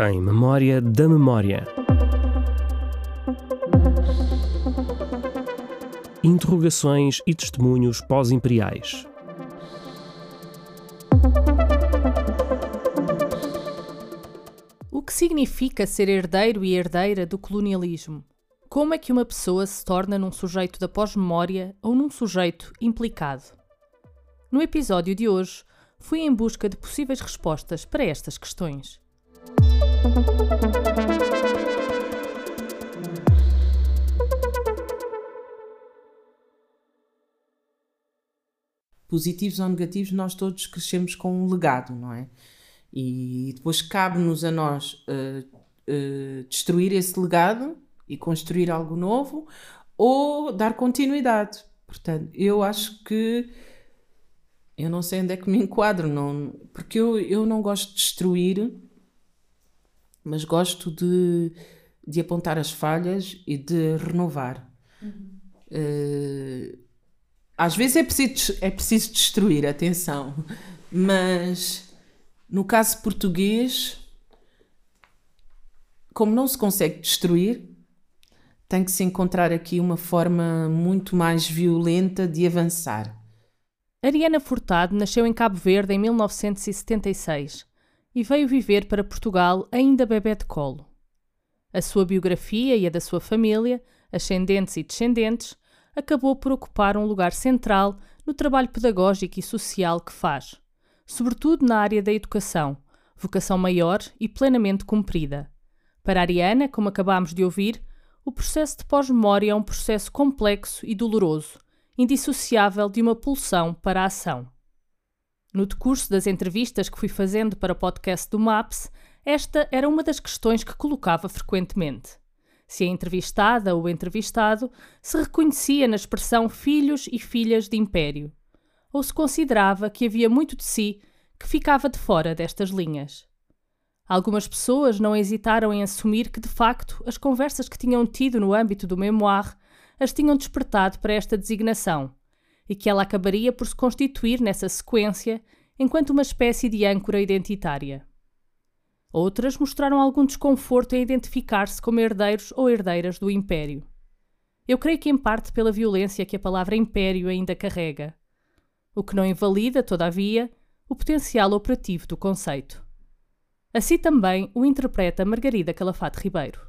Em memória da memória. Interrogações e testemunhos pós-imperiais. O que significa ser herdeiro e herdeira do colonialismo? Como é que uma pessoa se torna num sujeito da pós-memória ou num sujeito implicado? No episódio de hoje, fui em busca de possíveis respostas para estas questões. Positivos ou negativos, nós todos crescemos com um legado, não é? E depois cabe-nos a nós uh, uh, destruir esse legado e construir algo novo ou dar continuidade. Portanto, eu acho que eu não sei onde é que me enquadro, não, porque eu, eu não gosto de destruir, mas gosto de, de apontar as falhas e de renovar. Uhum. Uh, às vezes é preciso, é preciso destruir, atenção, mas no caso português, como não se consegue destruir, tem que se encontrar aqui uma forma muito mais violenta de avançar. Ariana Furtado nasceu em Cabo Verde em 1976 e veio viver para Portugal ainda bebê de colo. A sua biografia e a da sua família, ascendentes e descendentes, acabou por ocupar um lugar central no trabalho pedagógico e social que faz, sobretudo na área da educação, vocação maior e plenamente cumprida. Para Ariana, como acabámos de ouvir, o processo de pós-memória é um processo complexo e doloroso, indissociável de uma pulsão para a ação. No decurso das entrevistas que fui fazendo para o podcast do MAPS, esta era uma das questões que colocava frequentemente. Se a entrevistada ou entrevistado se reconhecia na expressão filhos e filhas de império, ou se considerava que havia muito de si que ficava de fora destas linhas. Algumas pessoas não hesitaram em assumir que, de facto, as conversas que tinham tido no âmbito do memoir as tinham despertado para esta designação, e que ela acabaria por se constituir nessa sequência enquanto uma espécie de âncora identitária. Outras mostraram algum desconforto em identificar-se como herdeiros ou herdeiras do Império. Eu creio que em parte pela violência que a palavra Império ainda carrega, o que não invalida, todavia, o potencial operativo do conceito. Assim também o interpreta Margarida Calafate Ribeiro.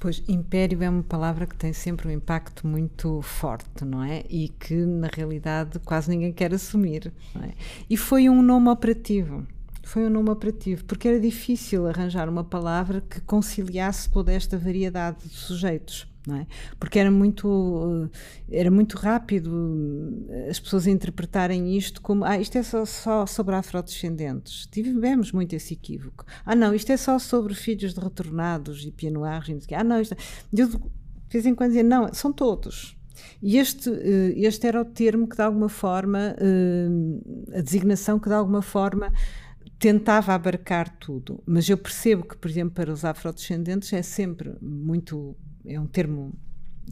Pois, império é uma palavra que tem sempre um impacto muito forte, não é? E que, na realidade, quase ninguém quer assumir. É? E foi um nome operativo. Foi um nome operativo, porque era difícil arranjar uma palavra que conciliasse toda esta variedade de sujeitos é? Porque era muito, eh, era muito rápido eh, as pessoas interpretarem isto como ah, isto é só, só sobre afrodescendentes. Tivemos muito esse equívoco. Ah, não, isto é só sobre filhos de retornados e pianoares. Ah, não, isto. É... Eu de vez em quando dizia, não, são todos. E este, eh, este era o termo que de alguma forma, a designação que de alguma forma tentava abarcar tudo. Mas eu percebo que, por exemplo, para os afrodescendentes é sempre muito é um termo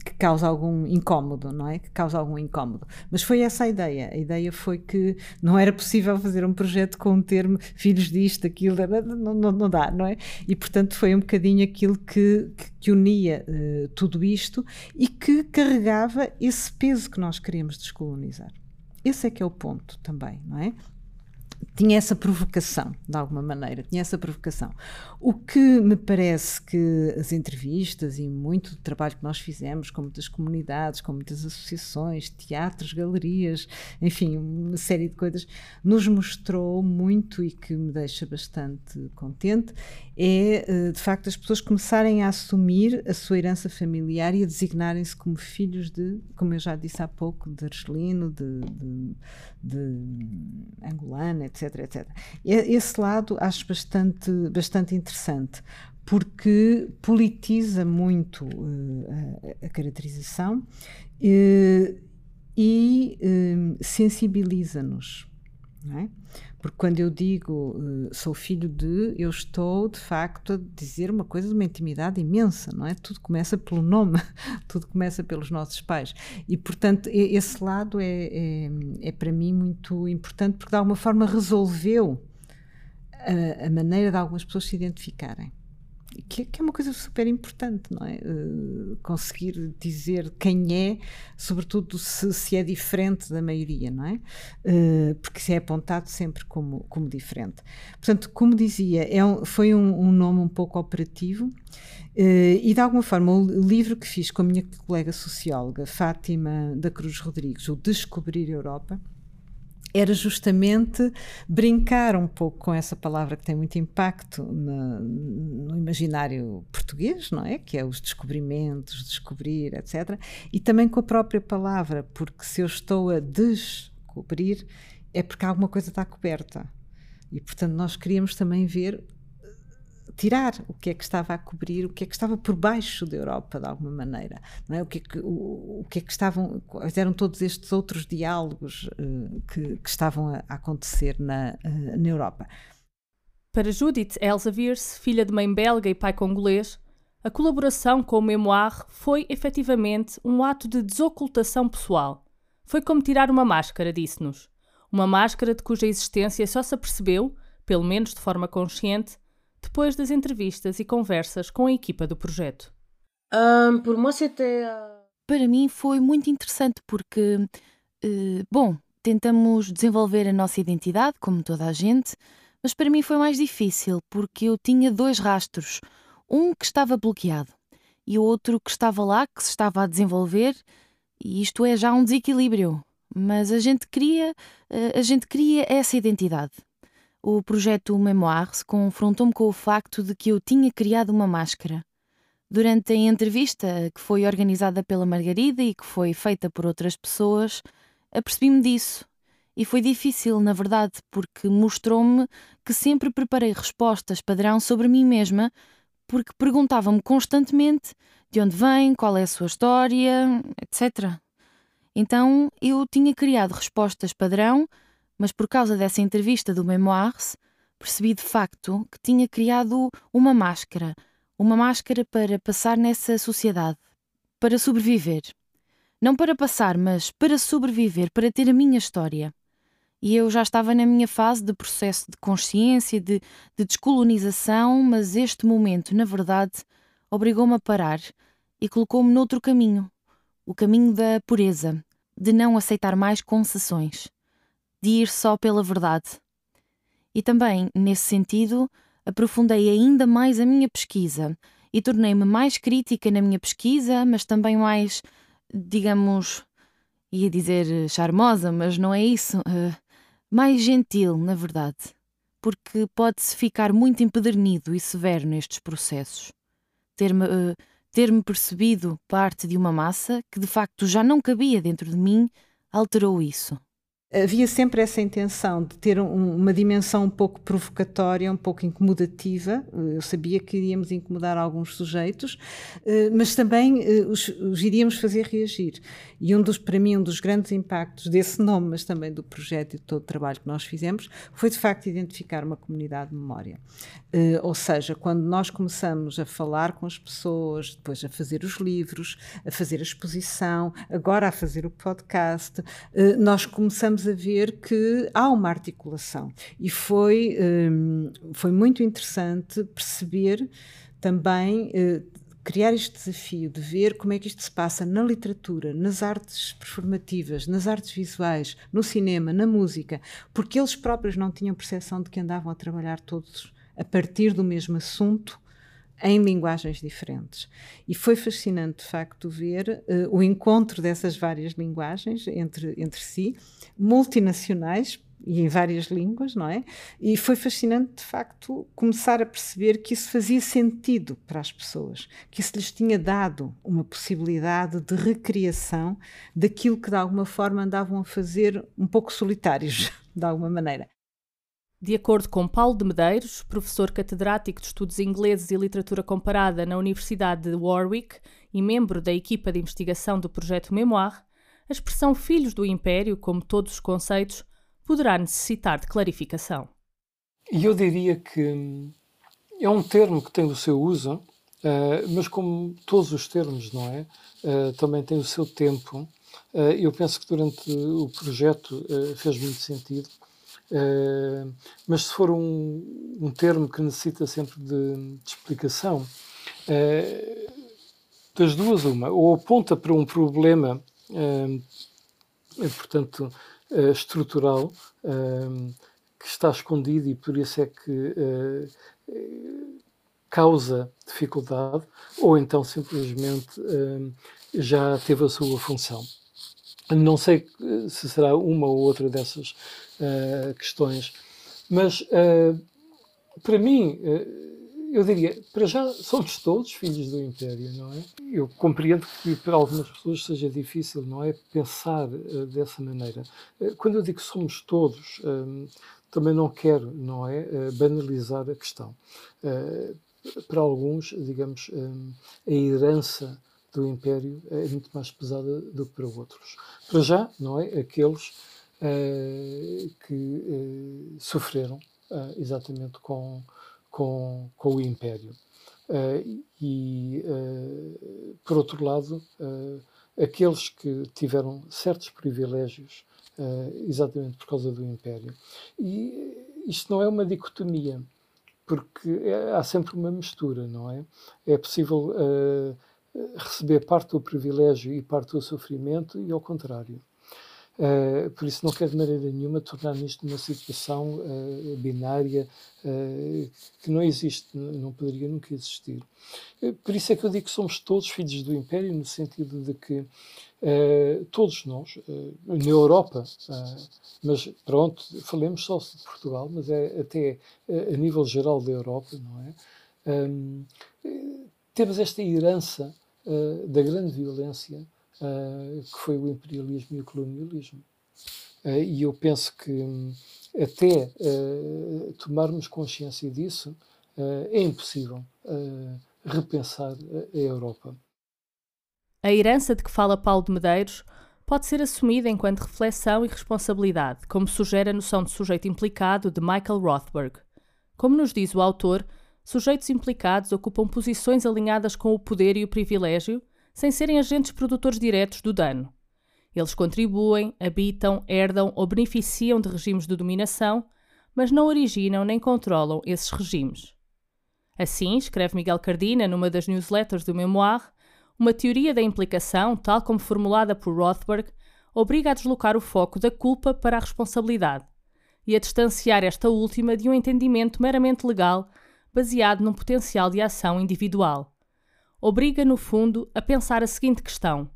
que causa algum incómodo, não é? Que causa algum incómodo. Mas foi essa a ideia. A ideia foi que não era possível fazer um projeto com um termo filhos disto, aquilo, não, não, não dá, não é? E portanto foi um bocadinho aquilo que, que, unia uh, tudo isto e que carregava esse peso que nós queremos descolonizar. Esse é que é o ponto também, não é? Tinha essa provocação, de alguma maneira, tinha essa provocação. O que me parece que as entrevistas e muito do trabalho que nós fizemos com muitas comunidades, com muitas associações, teatros, galerias, enfim, uma série de coisas, nos mostrou muito e que me deixa bastante contente, é eh, de facto as pessoas começarem a assumir a sua herança familiar e a designarem-se como filhos de, como eu já disse há pouco, de Argelino, de, de, de etc, etc. Esse lado acho bastante, bastante interessante, porque politiza muito uh, a, a, caracterização uh, e uh, sensibiliza-nos. É? Porque quando eu digo uh, sou filho de, eu estou de facto a dizer uma coisa de uma intimidade imensa, não é? Tudo começa pelo nome, tudo começa pelos nossos pais. E, portanto, esse lado é, é, é para mim muito importante porque de alguma forma resolveu a, a maneira de algumas pessoas se identificarem que, que, é uma coisa super importante, não é? Uh, conseguir dizer quem é, sobretudo se, se, é diferente da maioria, não é? Uh, porque se é apontado sempre como, como diferente. Portanto, como dizia, é um, foi um, um, nome um pouco operativo uh, e, de alguma forma, o livro que fiz com a minha colega socióloga, Fátima da Cruz Rodrigues, o Descobrir Europa, era justamente brincar um pouco com essa palavra que tem muito impacto na, no imaginário português, não é? Que é os descobrimentos, descobrir, etc. E também com a própria palavra, porque se eu estou a descobrir, é porque alguma coisa está coberta. E, portanto, nós queríamos também ver tirar o que é que estava a cobrir, o que é que estava por baixo da Europa, de alguma maneira. Não é? o, que é que, o, o que é que estavam, quais eram todos estes outros diálogos uh, que, que, estavam a, a acontecer na, uh, na Europa. Para Judith Elseviers, filha de mãe belga e pai congolês, a colaboração com o Memoir foi efetivamente um ato de desocultação pessoal. Foi como tirar uma máscara, disse-nos. Uma máscara de cuja existência só se apercebeu, pelo menos de forma consciente, depois das entrevistas e conversas com a equipa do projeto. Um. Para mim foi muito interessante porque, uh, bom, tentamos desenvolver a nossa identidade, como toda a gente, mas para mim foi mais difícil porque eu tinha dois rastros. Um que estava bloqueado e o outro que estava lá, que se estava a desenvolver, e isto é já um desequilíbrio. Mas a gente queria, uh, a gente queria essa identidade o projeto Memoirs confrontou-me com o facto de que eu tinha criado uma máscara. Durante a entrevista, que foi organizada pela Margarida e que foi feita por outras pessoas, apercebi-me disso. E foi difícil, na verdade, porque mostrou-me que sempre preparei respostas padrão sobre mim mesma, porque perguntava-me constantemente de onde vem, qual é a sua história, etc. Então eu tinha criado respostas padrão mas por causa dessa entrevista do Memoirs, percebi de facto que tinha criado uma máscara, uma máscara para passar nessa sociedade, para sobreviver. Não para passar, mas para sobreviver, para ter a minha história. E eu já estava na minha fase de processo de consciência, de, de descolonização, mas este momento, na verdade, obrigou-me a parar e colocou-me noutro caminho o caminho da pureza, de não aceitar mais concessões de ir só pela verdade. E também, nesse sentido, aprofundei ainda mais a minha pesquisa e tornei-me mais crítica na minha pesquisa, mas também mais, digamos, ia dizer charmosa, mas não é isso, uh, mais gentil, na verdade, porque pode-se ficar muito empedernido e severo nestes processos. Ter-me uh, ter-me percebido parte de uma massa que de facto já não cabia dentro de mim alterou isso havia sempre essa intenção de ter um, uma dimensão um pouco provocatória, um pouco incomodativa. Eu sabia que iríamos incomodar alguns sujeitos, eh, mas também eh, os, os iríamos fazer reagir. E um dos, para mim, um dos grandes impactos desse nome, mas também do projeto e de todo o trabalho que nós fizemos, foi de facto identificar uma comunidade de memória. Eh, ou seja, quando nós começamos a falar com as pessoas, depois a fazer os livros, a fazer a exposição, agora a fazer o podcast, nós começamos começamos a ver que há uma articulação. E foi, um, foi muito interessante perceber também. Uh, criar este desafio de ver como é que isto se passa na literatura, nas artes performativas, nas artes visuais, no cinema, na música, porque eles próprios não tinham percepção de que andavam a trabalhar todos a partir do mesmo assunto em linguagens diferentes. E foi fascinante, de facto, ver uh, o encontro dessas várias linguagens entre, entre si, multinacionais e em várias línguas, não é? E foi fascinante, de facto, começar a perceber que isso fazia sentido para as pessoas, que isso lhes tinha dado uma possibilidade de recriação daquilo que de alguma forma andavam a fazer um pouco solitários, de alguma maneira. De acordo com Paulo de Medeiros, professor catedrático de Estudos Ingleses e Literatura Comparada na Universidade de Warwick e membro da equipa de investigação do projeto Memoir, a expressão Filhos do Império, como todos os conceitos, poderá necessitar de clarificação. E eu diria que é um termo que tem o seu uso, uh, mas como todos os termos, não é? Uh, também tem o seu tempo. Uh, eu penso que durante o projeto fez muito sentido. Mas se for um, um, termo que necessita sempre de, de explicação, das duas, uma, ou aponta para um problema, portanto, estrutural, que está escondido e por isso é que causa dificuldade, ou então simplesmente uh, já teve a sua função. Não sei eh, se será uma ou outra dessas uh, questões, mas uh, para mim, eu diria, para já somos todos filhos do Império, não é? Eu compreendo que para algumas pessoas seja difícil, não é? Pensar dessa maneira. quando eu digo somos todos, também não quero, não é, banalizar a questão para alguns, digamos, hum, a herança do Império é muito mais pesada do que para outros. Para já, não é? Aqueles uh, que uh, sofreram uh, exatamente com, com, com o Império. e, por outro lado, aqueles que tiveram certos privilégios exatamente por causa do Império. E isto não é uma dicotomia porque é, há sempre uma mistura, não é? É possível receber parte do privilégio e parte do sofrimento e ao contrário. Uh, por isso não quero de maneira nenhuma tornar isto uma situação uh, binária uh, que não existe, não poderia nunca existir. por isso é que eu digo que somos todos filhos do Império, no sentido de que todos nós, na Europa, mas pronto, falemos só de Portugal, mas é até a nível geral da Europa, não é? Um, temos esta herança da grande violência uh, que foi o imperialismo e o colonialismo. Uh, e eu penso que um, até uh, tomarmos consciência disso é impossível repensar a Europa. A herança de que fala Paulo de Medeiros pode ser assumida enquanto reflexão e responsabilidade, como sugere a noção de sujeito implicado de Michael Rothberg. Como nos diz o autor, sujeitos implicados ocupam posições alinhadas com o poder e o privilégio sem serem agentes produtores diretos do dano. Eles contribuem, habitam, herdam ou beneficiam de regimes de dominação, mas não originam nem controlam esses regimes. Assim, escreve Miguel Cardina numa das newsletters do Memoir, uma teoria da implicação, tal como formulada por Rothberg, obriga a deslocar o foco da culpa para a responsabilidade e a distanciar esta última de um entendimento meramente legal baseado num potencial de ação individual obriga, no fundo, a pensar a seguinte questão: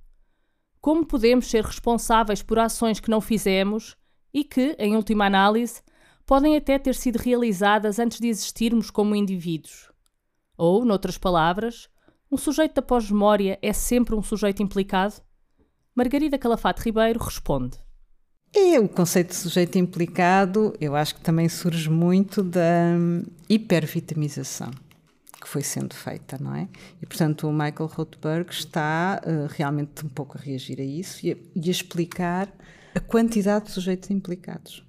Como podemos ser responsáveis por ações que não fizemos e que, em última análise, podem até ter sido realizadas antes de existirmos como indivíduos? Ou, noutras palavras, um sujeito da pós-memória é sempre um sujeito implicado? Margarida Calafate Ribeiro responde. E o conceito de sujeito implicado, eu acho que também surge muito da hipervitamização que foi sendo feita, não é? E, portanto, o Michael Rothberg está uh, realmente um pouco a reagir a isso e a, e a, explicar a quantidade de sujeitos implicados,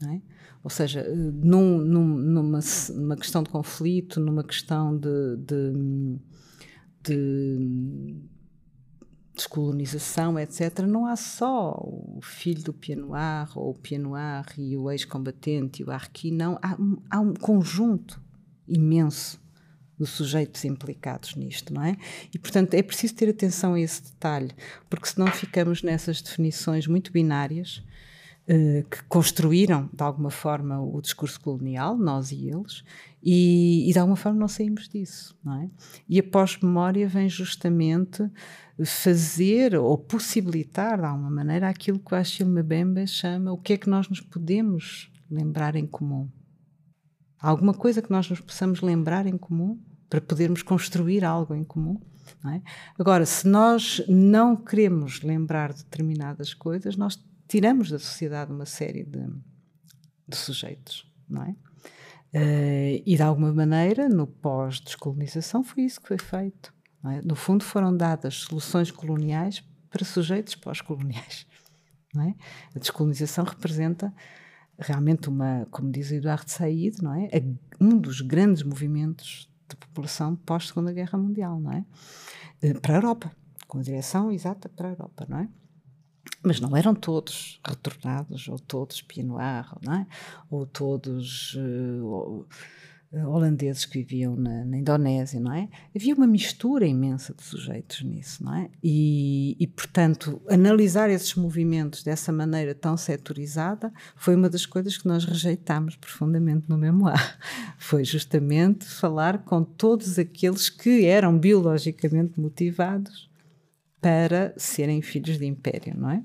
não é? Ou seja, eh, num, num, numa, numa questão de conflito, numa questão de, de, de descolonização, etc., não há só o filho do pianoar ou o pianoar e o ex-combatente e o arqui, não, há, há um conjunto imenso dos sujeitos implicados nisto, não é? E, portanto, é preciso ter atenção a esse detalhe, porque senão ficamos nessas definições muito binárias uh, que construíram, de alguma forma, o discurso colonial, nós e eles, e, e de alguma forma não saímos disso, não é? E a pós-memória vem justamente fazer ou possibilitar, de alguma maneira, aquilo que o Achille Mbembe chama o que é que nós nos podemos lembrar em comum alguma coisa que nós nos possamos lembrar em comum para podermos construir algo em comum. É? Agora, se nós não queremos lembrar determinadas coisas, nós tiramos da sociedade uma série de, de sujeitos, não é? Uh, e de alguma maneira, no pós-descolonização, foi isso que foi feito. É? No fundo, foram dadas soluções coloniais para sujeitos pós-coloniais. É? A descolonização representa realmente uma, como diz Eduardo Said, não é? um dos grandes movimentos de população pós Segunda Guerra Mundial, não é? Eh, para a Europa, com a direção exata para a Europa, não é? Mas não eram todos retornados, ou todos Pianoir, não é? Ou todos uh, holandeses que viviam na, na, Indonésia, não é? Havia uma mistura imensa de sujeitos nisso, não é? E, e, portanto, analisar esses movimentos dessa maneira tão setorizada foi uma das coisas que nós rejeitámos profundamente no memoir. Foi justamente falar com todos aqueles que eram biologicamente motivados para serem filhos de império, não é?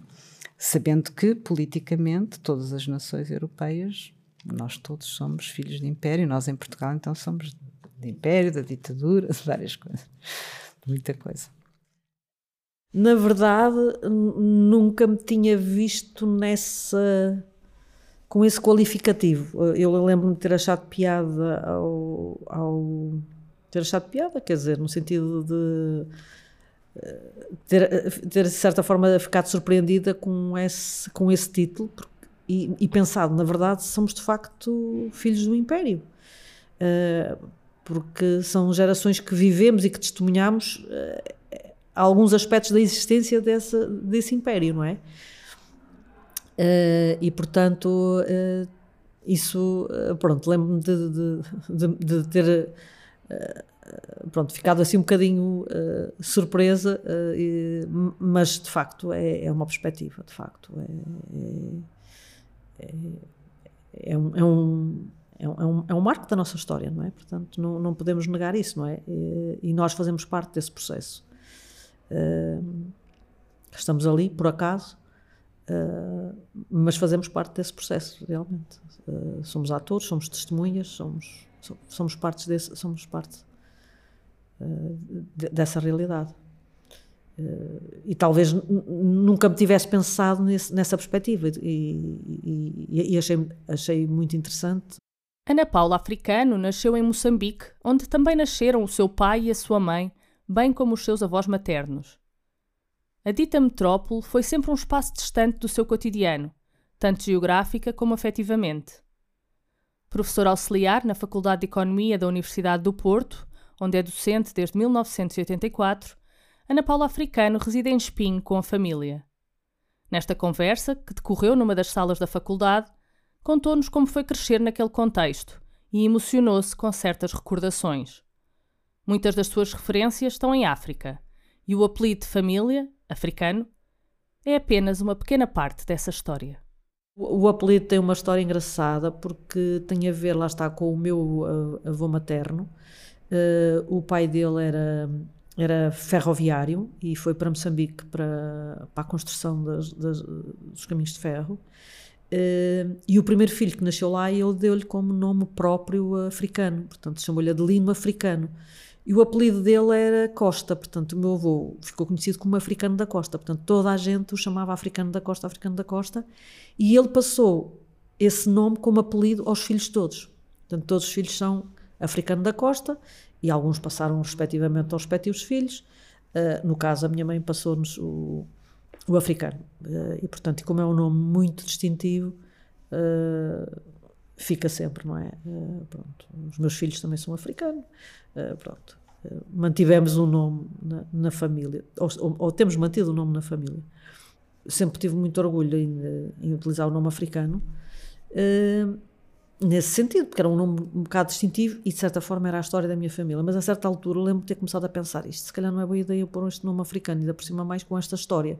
Sabendo que, politicamente, todas as nações europeias nós todos somos filhos de império, nós em Portugal então somos de império, da ditadura, de várias coisas, de muita coisa. Na verdade, nunca me tinha visto nessa com esse qualificativo. Eu lembro-me de ter achado piada ao, ao ter achado piada, quer dizer, no sentido de eh, ter, ter de certa forma ficado surpreendida com esse, com esse título, e, e, pensado, na verdade, somos de facto filhos do Império. Uh, porque são gerações que vivemos e que testemunhamos uh, alguns aspectos da existência dessa, desse Império, não é? Uh, e, portanto, isso, pronto, lembro-me de, de, de, de, ter pronto, ficado assim um bocadinho uh, surpresa, uh, e, mas de facto é, é, uma perspectiva, de facto. É, é, é, é, um, é, um, é, um, é um marco da nossa história, não é? Portanto, não, não podemos negar isso, não é? E, e nós fazemos parte desse processo. Uh, estamos ali, por acaso, uh, mas fazemos parte desse processo, realmente. Uh, somos atores, somos testemunhas, somos, somos, partes desse, somos parte dessa realidade. E talvez nunca me tivesse pensado nesse, nessa perspectiva e, e, e, achei, achei muito interessante. Ana Paula Africano nasceu em Moçambique, onde também nasceram o seu pai e a sua mãe, bem como os seus avós maternos. A dita metrópole foi sempre um espaço distante do seu cotidiano, tanto geográfica como afetivamente. Professor auxiliar na Faculdade de Economia da Universidade do Porto, onde é docente desde 1984, Ana Paula Africano reside em Espinho com a família. Nesta conversa, que decorreu numa das salas da faculdade, contou-nos como foi crescer naquele contexto e emocionou-se com certas recordações. Muitas das suas referências estão em África, e o apelido de família, africano, é apenas uma pequena parte dessa história. O apelido tem uma história engraçada porque tem a ver, lá está, com o meu uh, avô materno. Uh, o pai dele era era ferroviário e foi para Moçambique para, para a construção das, das, dos caminhos de ferro. Uh, e o primeiro filho que nasceu lá, ele deu-lhe como nome próprio africano, portanto chamou-lhe Adelino Africano. E o apelido dele era Costa, portanto o meu avô ficou conhecido como Africano da Costa, portanto toda a gente o chamava Africano da Costa, Africano da Costa, e ele passou esse nome como apelido aos filhos todos. Portanto, todos os filhos são Africano da Costa e alguns passaram respectivamente aos respectivos filhos. Uh, no caso, a minha mãe passou-nos o, o africano. Uh, e, portanto, como é um nome muito distintivo, uh, fica sempre, não é? pronto. Os meus filhos também são africanos. pronto. mantivemos um nome na, na família, ou, ou, ou, temos mantido o nome na família. Sempre tive muito orgulho em, em utilizar o nome africano nesse sentido, porque era um nome um bocado distintivo e de certa forma era a história da minha família. Mas a certa altura lembro de ter começado a pensar isto, se calhar não é boa ideia pôr este nome africano, ainda por cima mais com esta história,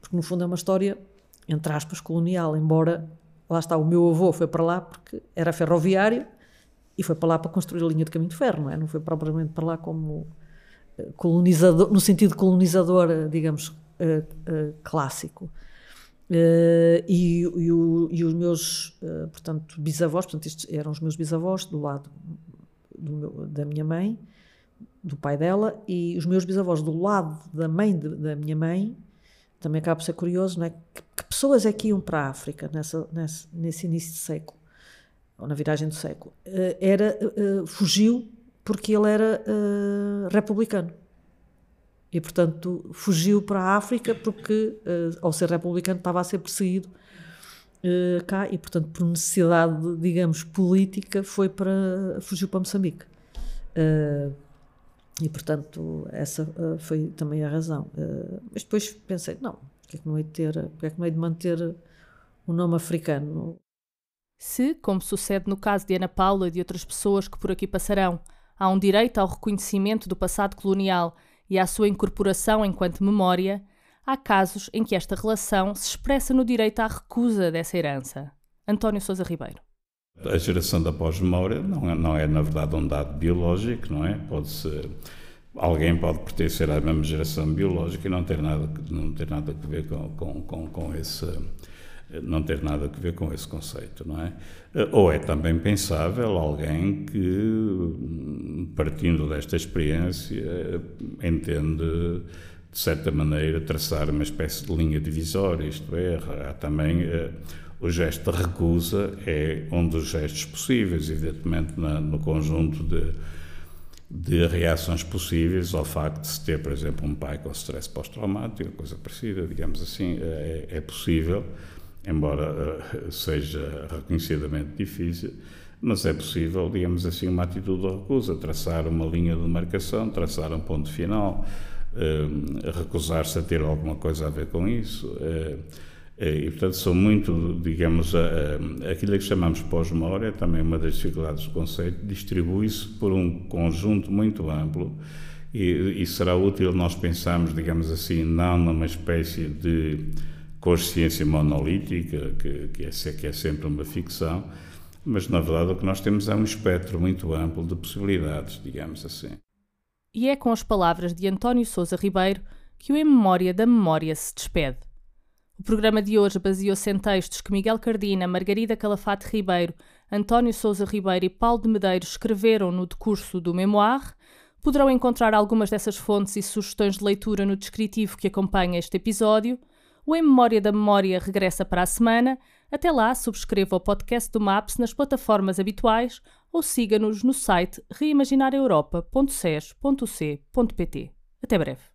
porque no fundo é uma história, entre aspas, colonial, embora lá está, o meu avô foi para lá porque era ferroviário e foi para lá para construir a linha de caminho de ferro, não é? Não foi propriamente para lá como eh, colonizador, no sentido colonizador, eh, digamos, uh, clássico. Uh, e, e, o, e, os meus, uh, portanto, bisavós, portanto, estes eram os meus bisavós do lado do meu, da minha mãe, do pai dela, e os meus bisavós do lado da mãe de, da minha mãe, também acaba por ser curioso, não é? Que, que pessoas é que iam para a África nessa, nesse, nesse início de século, ou na viragem do século? Uh, era, fugiu porque ele era republicano. E, portanto, fugiu para a África porque, uh, ao ser republicano, estava a ser perseguido uh, cá e, portanto, por necessidade, digamos, política, foi para, fugiu para Moçambique. Uh, e, portanto, essa foi também a razão. mas depois pensei, não, porque é que não hei ter, é que não de manter o nome africano? Se, como sucede no caso de Ana Paula e de outras pessoas que por aqui passarão, há um direito ao reconhecimento do passado colonial e à sua incorporação enquanto memória, há casos em que esta relação se expressa no direito à recusa dessa herança. António Sousa Ribeiro. A geração da pós-memória não é, não é, na verdade, um dado biológico, não é? Pode ser. Alguém pode pertencer à mesma geração biológica e não ter nada, não ter nada a ver com, com, com, com esse não ter nada a ver com esse conceito, não é? Ou é também pensável alguém que, partindo desta experiência, entende, de certa maneira, traçar uma espécie de linha divisória, isto é, há também eh, o gesto de recusa é um dos gestos possíveis, evidentemente, na, no conjunto de, de reações possíveis ao facto de se ter, por exemplo, um pai com stress pós-traumático, coisa parecida, digamos assim, é, é possível embora uh, seja reconhecidamente difícil, mas é possível, digamos assim, uma atitude de recusa, traçar uma linha de demarcação, traçar um ponto final, uh, recusar-se a ter alguma coisa a ver com isso. Uh, e, portanto, são muito, digamos, aquilo que chamamos pós-memória, também uma das dificuldades do conceito, distribui-se por um conjunto muito amplo e, e será útil nós pensarmos, digamos assim, não numa espécie de consciência monolítica, que, que, é, que é sempre uma ficção, mas na verdade o que nós temos é um espectro muito amplo de possibilidades, digamos assim. E é com as palavras de António Sousa Ribeiro que o Em Memória da Memória se despede. O programa de hoje baseou-se em textos que Miguel Cardina, Margarida Calafate Ribeiro, António Sousa Ribeiro e Paulo de Medeiros escreveram no decurso do Memoir. Poderão encontrar algumas dessas fontes e sugestões de leitura no descritivo que acompanha este episódio. O Em Memória da Memória regressa para a semana. Até lá, subscreva o podcast do MAPS nas plataformas habituais ou siga-nos no site reimaginareuropa.ses.c.pt. Até breve.